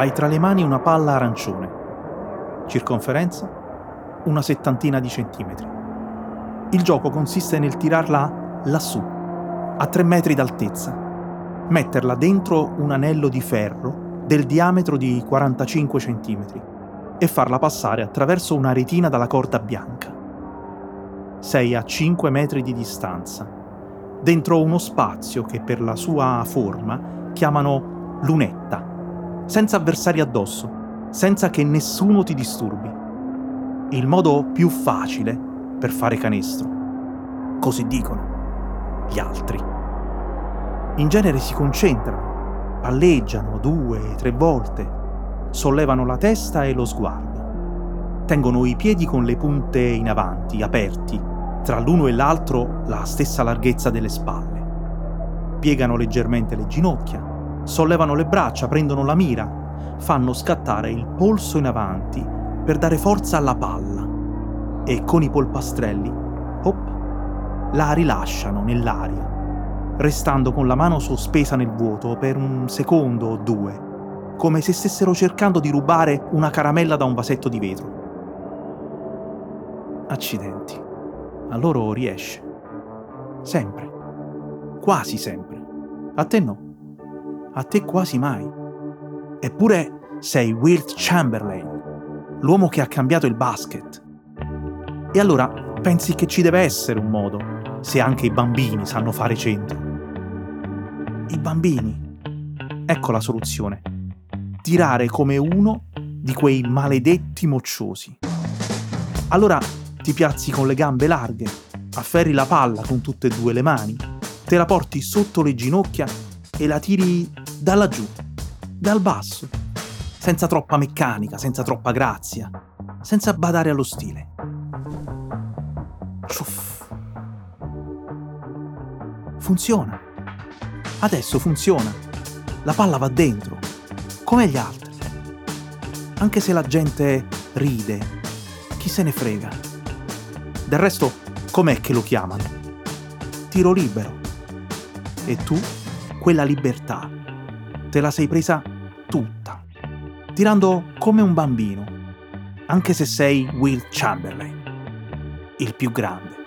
Hai tra le mani una palla arancione, circonferenza una settantina di centimetri. Il gioco consiste nel tirarla lassù, a tre metri d'altezza, metterla dentro un anello di ferro del diametro di 45 centimetri e farla passare attraverso una retina dalla corda bianca. Sei a 5 metri di distanza, dentro uno spazio che per la sua forma chiamano lunetta senza avversari addosso, senza che nessuno ti disturbi. Il modo più facile per fare canestro. Così dicono gli altri. In genere si concentrano, palleggiano due, tre volte, sollevano la testa e lo sguardo. Tengono i piedi con le punte in avanti, aperti, tra l'uno e l'altro la stessa larghezza delle spalle. Piegano leggermente le ginocchia, sollevano le braccia, prendono la mira, fanno scattare il polso in avanti per dare forza alla palla e con i polpastrelli, hop, la rilasciano nell'aria, restando con la mano sospesa nel vuoto per un secondo o due, come se stessero cercando di rubare una caramella da un vasetto di vetro. Accidenti, a loro riesce. Sempre. Quasi sempre. A te no a te quasi mai. Eppure sei Wilt Chamberlain, l'uomo che ha cambiato il basket. E allora pensi che ci deve essere un modo, se anche i bambini sanno fare centro. I bambini. Ecco la soluzione. Tirare come uno di quei maledetti mocciosi. Allora ti piazzi con le gambe larghe, afferri la palla con tutte e due le mani, te la porti sotto le ginocchia e la tiri da laggiù, dal basso, senza troppa meccanica, senza troppa grazia, senza badare allo stile. Ciuff. Funziona. Adesso funziona. La palla va dentro, come gli altri. Anche se la gente ride, chi se ne frega. Del resto, com'è che lo chiamano? Tiro libero. E tu? quella libertà te la sei presa tutta, tirando come un bambino, anche se sei Will Chamberlain, il più grande.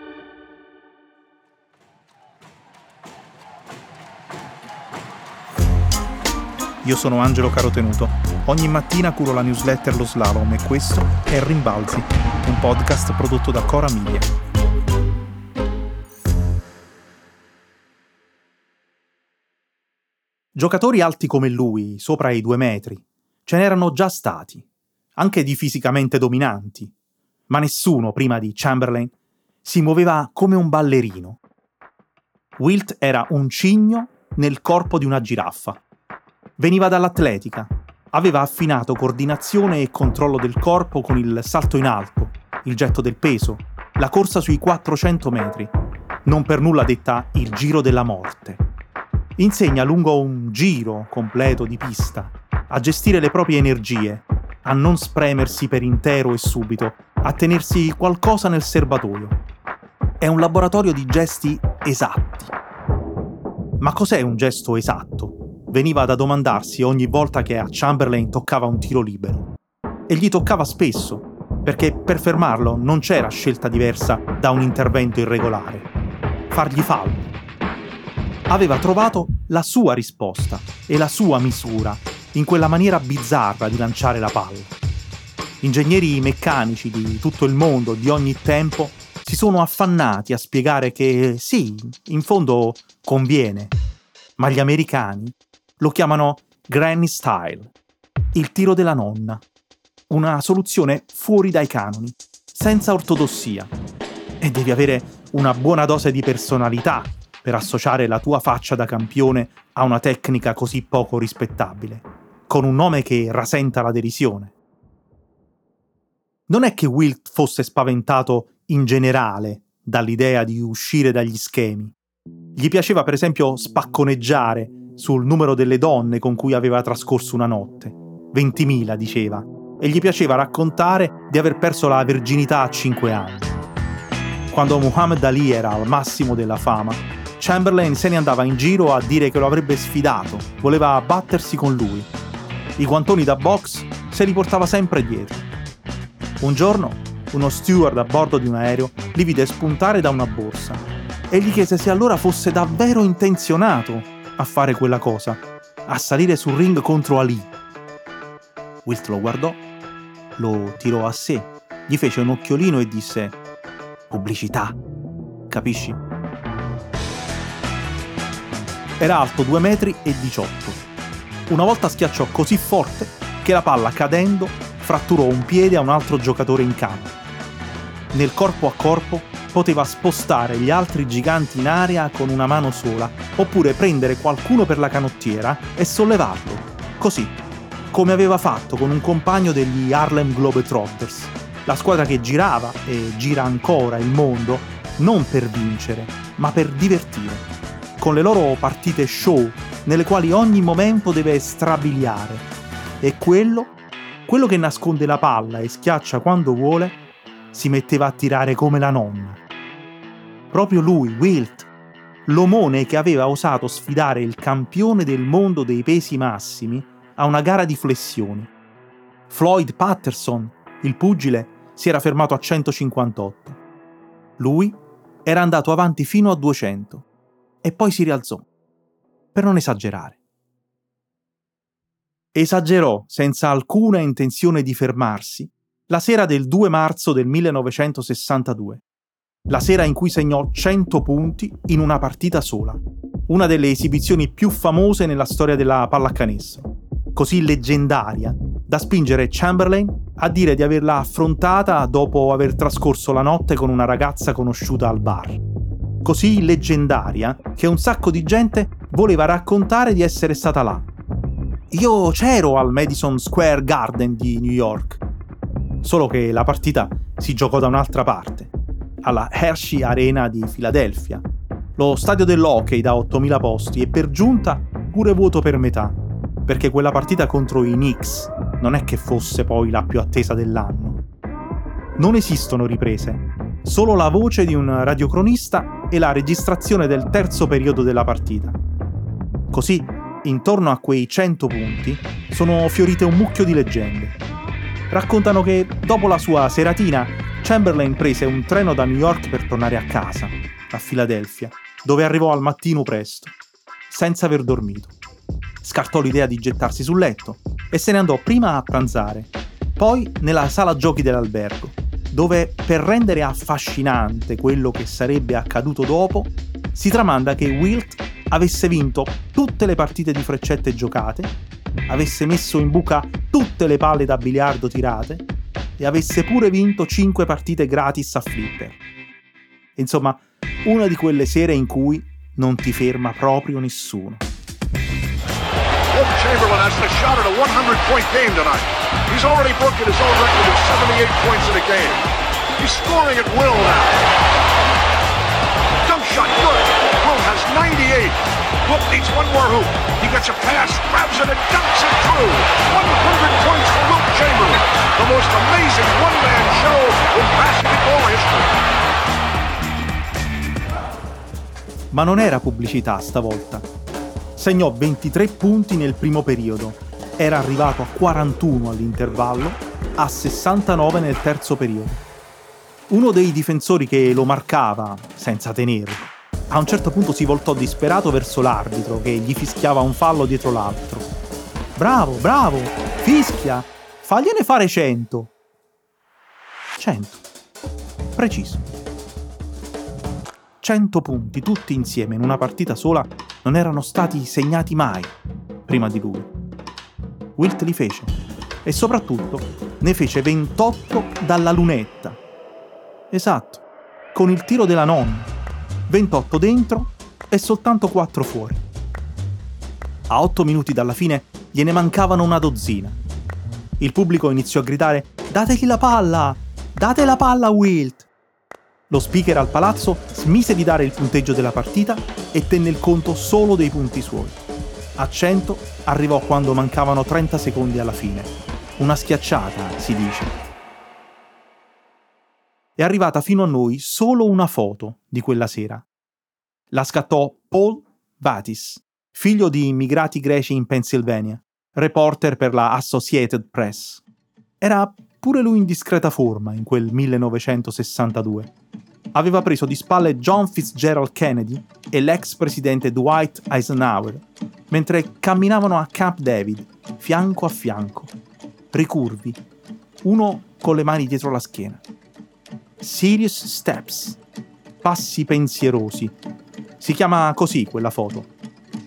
Io sono Angelo Carotenuto. Ogni mattina curo la newsletter Lo Slalom e questo è Rimbalzi, un podcast prodotto da Cora Media. Giocatori alti come lui, sopra i due metri, ce n'erano già stati, anche di fisicamente dominanti, ma nessuno prima di Chamberlain si muoveva come un ballerino. Wilt era un cigno nel corpo di una giraffa. Veniva dall'atletica, aveva affinato coordinazione e controllo del corpo con il salto in alto, il getto del peso, la corsa sui 400 metri, non per nulla detta il giro della morte insegna lungo un giro completo di pista a gestire le proprie energie, a non spremersi per intero e subito, a tenersi qualcosa nel serbatoio. È un laboratorio di gesti esatti. Ma cos'è un gesto esatto? Veniva da domandarsi ogni volta che a Chamberlain toccava un tiro libero. E gli toccava spesso, perché per fermarlo non c'era scelta diversa da un intervento irregolare. Fargli fallo aveva trovato la sua risposta e la sua misura in quella maniera bizzarra di lanciare la palla. Ingegneri meccanici di tutto il mondo, di ogni tempo, si sono affannati a spiegare che sì, in fondo conviene, ma gli americani lo chiamano Granny Style, il tiro della nonna, una soluzione fuori dai canoni, senza ortodossia. E devi avere una buona dose di personalità per associare la tua faccia da campione a una tecnica così poco rispettabile, con un nome che rasenta la derisione. Non è che Wilt fosse spaventato in generale dall'idea di uscire dagli schemi. Gli piaceva per esempio spacconeggiare sul numero delle donne con cui aveva trascorso una notte. 20.000 diceva, e gli piaceva raccontare di aver perso la verginità a 5 anni. Quando Muhammad Ali era al massimo della fama, Chamberlain se ne andava in giro a dire che lo avrebbe sfidato, voleva battersi con lui. I guantoni da box se li portava sempre dietro. Un giorno, uno steward a bordo di un aereo li vide spuntare da una borsa e gli chiese se allora fosse davvero intenzionato a fare quella cosa, a salire sul ring contro Ali. Wilt lo guardò, lo tirò a sé, gli fece un occhiolino e disse pubblicità, capisci? Era alto 2 metri e 18. Una volta schiacciò così forte che la palla cadendo fratturò un piede a un altro giocatore in campo. Nel corpo a corpo poteva spostare gli altri giganti in aria con una mano sola, oppure prendere qualcuno per la canottiera e sollevarlo, così, come aveva fatto con un compagno degli Harlem Globetrotters, la squadra che girava e gira ancora il mondo non per vincere, ma per divertire con le loro partite show, nelle quali ogni momento deve strabiliare. E quello, quello che nasconde la palla e schiaccia quando vuole, si metteva a tirare come la nonna. Proprio lui, Wilt, l'omone che aveva osato sfidare il campione del mondo dei pesi massimi a una gara di flessioni. Floyd Patterson, il pugile, si era fermato a 158. Lui era andato avanti fino a 200 e poi si rialzò, per non esagerare. Esagerò senza alcuna intenzione di fermarsi la sera del 2 marzo del 1962, la sera in cui segnò 100 punti in una partita sola, una delle esibizioni più famose nella storia della pallacanestro, così leggendaria da spingere Chamberlain a dire di averla affrontata dopo aver trascorso la notte con una ragazza conosciuta al bar così leggendaria che un sacco di gente voleva raccontare di essere stata là. Io c'ero al Madison Square Garden di New York, solo che la partita si giocò da un'altra parte, alla Hershey Arena di Filadelfia, lo stadio dell'hockey da 8.000 posti e per giunta pure vuoto per metà, perché quella partita contro i Knicks non è che fosse poi la più attesa dell'anno. Non esistono riprese, solo la voce di un radiocronista e la registrazione del terzo periodo della partita. Così, intorno a quei 100 punti, sono fiorite un mucchio di leggende. Raccontano che, dopo la sua seratina, Chamberlain prese un treno da New York per tornare a casa, a Filadelfia, dove arrivò al mattino presto, senza aver dormito. Scartò l'idea di gettarsi sul letto e se ne andò prima a pranzare, poi nella sala giochi dell'albergo, dove per rendere affascinante quello che sarebbe accaduto dopo, si tramanda che Wilt avesse vinto tutte le partite di freccette giocate, avesse messo in buca tutte le palle da biliardo tirate e avesse pure vinto 5 partite gratis a flipper. Insomma, una di quelle sere in cui non ti ferma proprio nessuno. Chamberlain has the shot at a 100 point game tonight. He's already broken his own record of 78 points in a game. He's scoring at will now. Dunk shot, good. Wilt has 98. Wilt needs one more hoop. He gets a pass, grabs it, and dunks it through. 100 points for Wilt Chamberlain. The most amazing one-man show in basketball history. Ma non era pubblicità stavolta. Segnò 23 punti nel primo periodo era arrivato a 41 all'intervallo, a 69 nel terzo periodo. Uno dei difensori che lo marcava, senza tenerlo, a un certo punto si voltò disperato verso l'arbitro che gli fischiava un fallo dietro l'altro. Bravo, bravo, fischia, fagliene fare 100. 100. Preciso. 100 punti tutti insieme in una partita sola non erano stati segnati mai prima di lui. Wilt li fece e soprattutto ne fece 28 dalla lunetta. Esatto, con il tiro della nonna. 28 dentro e soltanto 4 fuori. A 8 minuti dalla fine gliene mancavano una dozzina. Il pubblico iniziò a gridare Dategli la palla! Date la palla a Wilt! Lo speaker al palazzo smise di dare il punteggio della partita e tenne il conto solo dei punti suoi. A 100 arrivò quando mancavano 30 secondi alla fine. Una schiacciata, si dice. È arrivata fino a noi solo una foto di quella sera. La scattò Paul Vatis, figlio di immigrati greci in Pennsylvania, reporter per la Associated Press. Era pure lui in discreta forma in quel 1962. Aveva preso di spalle John Fitzgerald Kennedy e l'ex presidente Dwight Eisenhower, mentre camminavano a Camp David, fianco a fianco, ricurvi, uno con le mani dietro la schiena. Serious Steps, passi pensierosi. Si chiama così quella foto.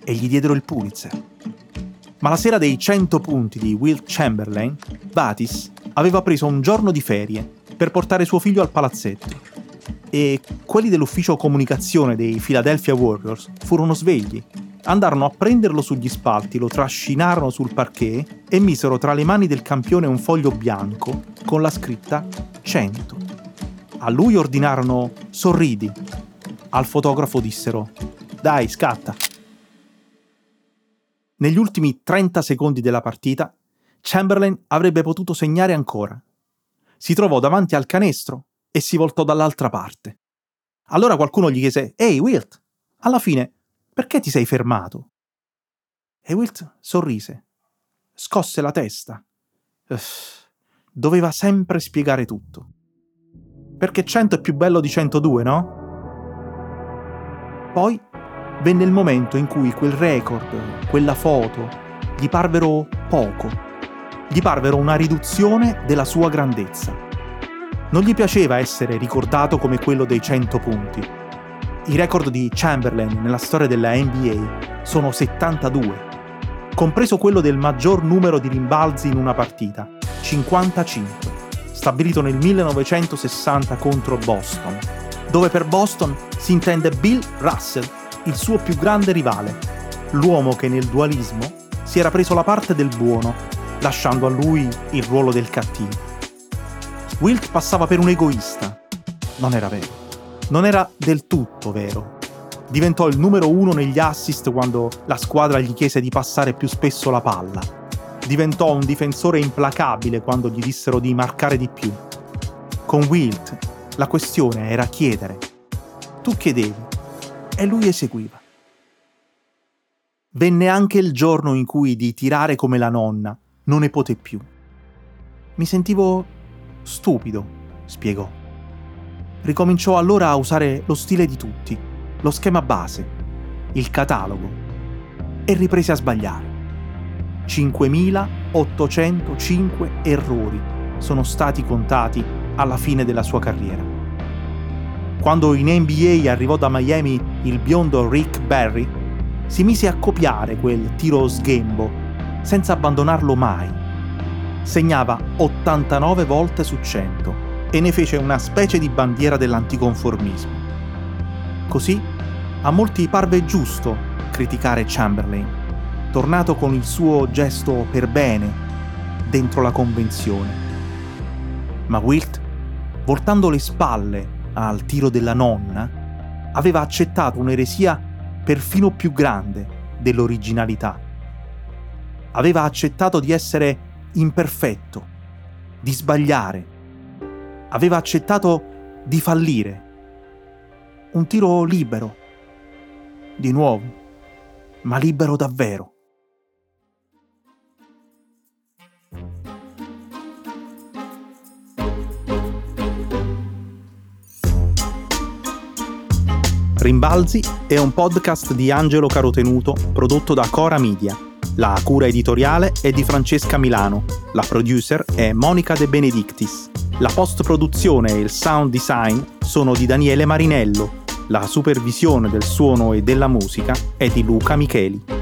E gli diedero il Pulitzer. Ma la sera dei 100 punti di Will Chamberlain, Batis aveva preso un giorno di ferie per portare suo figlio al palazzetto. E quelli dell'ufficio comunicazione dei Philadelphia Warriors furono svegli. Andarono a prenderlo sugli spalti, lo trascinarono sul parquet e misero tra le mani del campione un foglio bianco con la scritta 100. A lui ordinarono sorridi. Al fotografo dissero dai, scatta. Negli ultimi 30 secondi della partita, Chamberlain avrebbe potuto segnare ancora. Si trovò davanti al canestro e si voltò dall'altra parte. Allora qualcuno gli chiese: Ehi, Wilt, alla fine, perché ti sei fermato? E Wilt sorrise, scosse la testa. Uff, doveva sempre spiegare tutto. Perché 100 è più bello di 102, no? Poi venne il momento in cui quel record, quella foto, gli parvero poco, gli parvero una riduzione della sua grandezza. Non gli piaceva essere ricordato come quello dei 100 punti. I record di Chamberlain nella storia della NBA sono 72, compreso quello del maggior numero di rimbalzi in una partita, 55, stabilito nel 1960 contro Boston, dove per Boston si intende Bill Russell il suo più grande rivale, l'uomo che nel dualismo si era preso la parte del buono, lasciando a lui il ruolo del cattivo. Wilt passava per un egoista. Non era vero. Non era del tutto vero. Diventò il numero uno negli assist quando la squadra gli chiese di passare più spesso la palla. Diventò un difensore implacabile quando gli dissero di marcare di più. Con Wilt la questione era chiedere. Tu chiedevi e lui eseguiva. Venne anche il giorno in cui di tirare come la nonna non ne poté più. Mi sentivo stupido, spiegò. Ricominciò allora a usare lo stile di tutti, lo schema base, il catalogo, e riprese a sbagliare. 5.805 errori sono stati contati alla fine della sua carriera. Quando in NBA arrivò da Miami il biondo Rick Barry, si mise a copiare quel tiro sghembo, senza abbandonarlo mai. Segnava 89 volte su 100 e ne fece una specie di bandiera dell'anticonformismo. Così a molti parve giusto criticare Chamberlain, tornato con il suo gesto per bene dentro la convenzione. Ma Wilt, voltando le spalle al tiro della nonna, aveva accettato un'eresia perfino più grande dell'originalità. Aveva accettato di essere imperfetto, di sbagliare. Aveva accettato di fallire. Un tiro libero, di nuovo, ma libero davvero. Rimbalzi è un podcast di Angelo Carotenuto prodotto da Cora Media. La cura editoriale è di Francesca Milano, la producer è Monica De Benedictis. La post-produzione e il sound design sono di Daniele Marinello. La supervisione del suono e della musica è di Luca Micheli.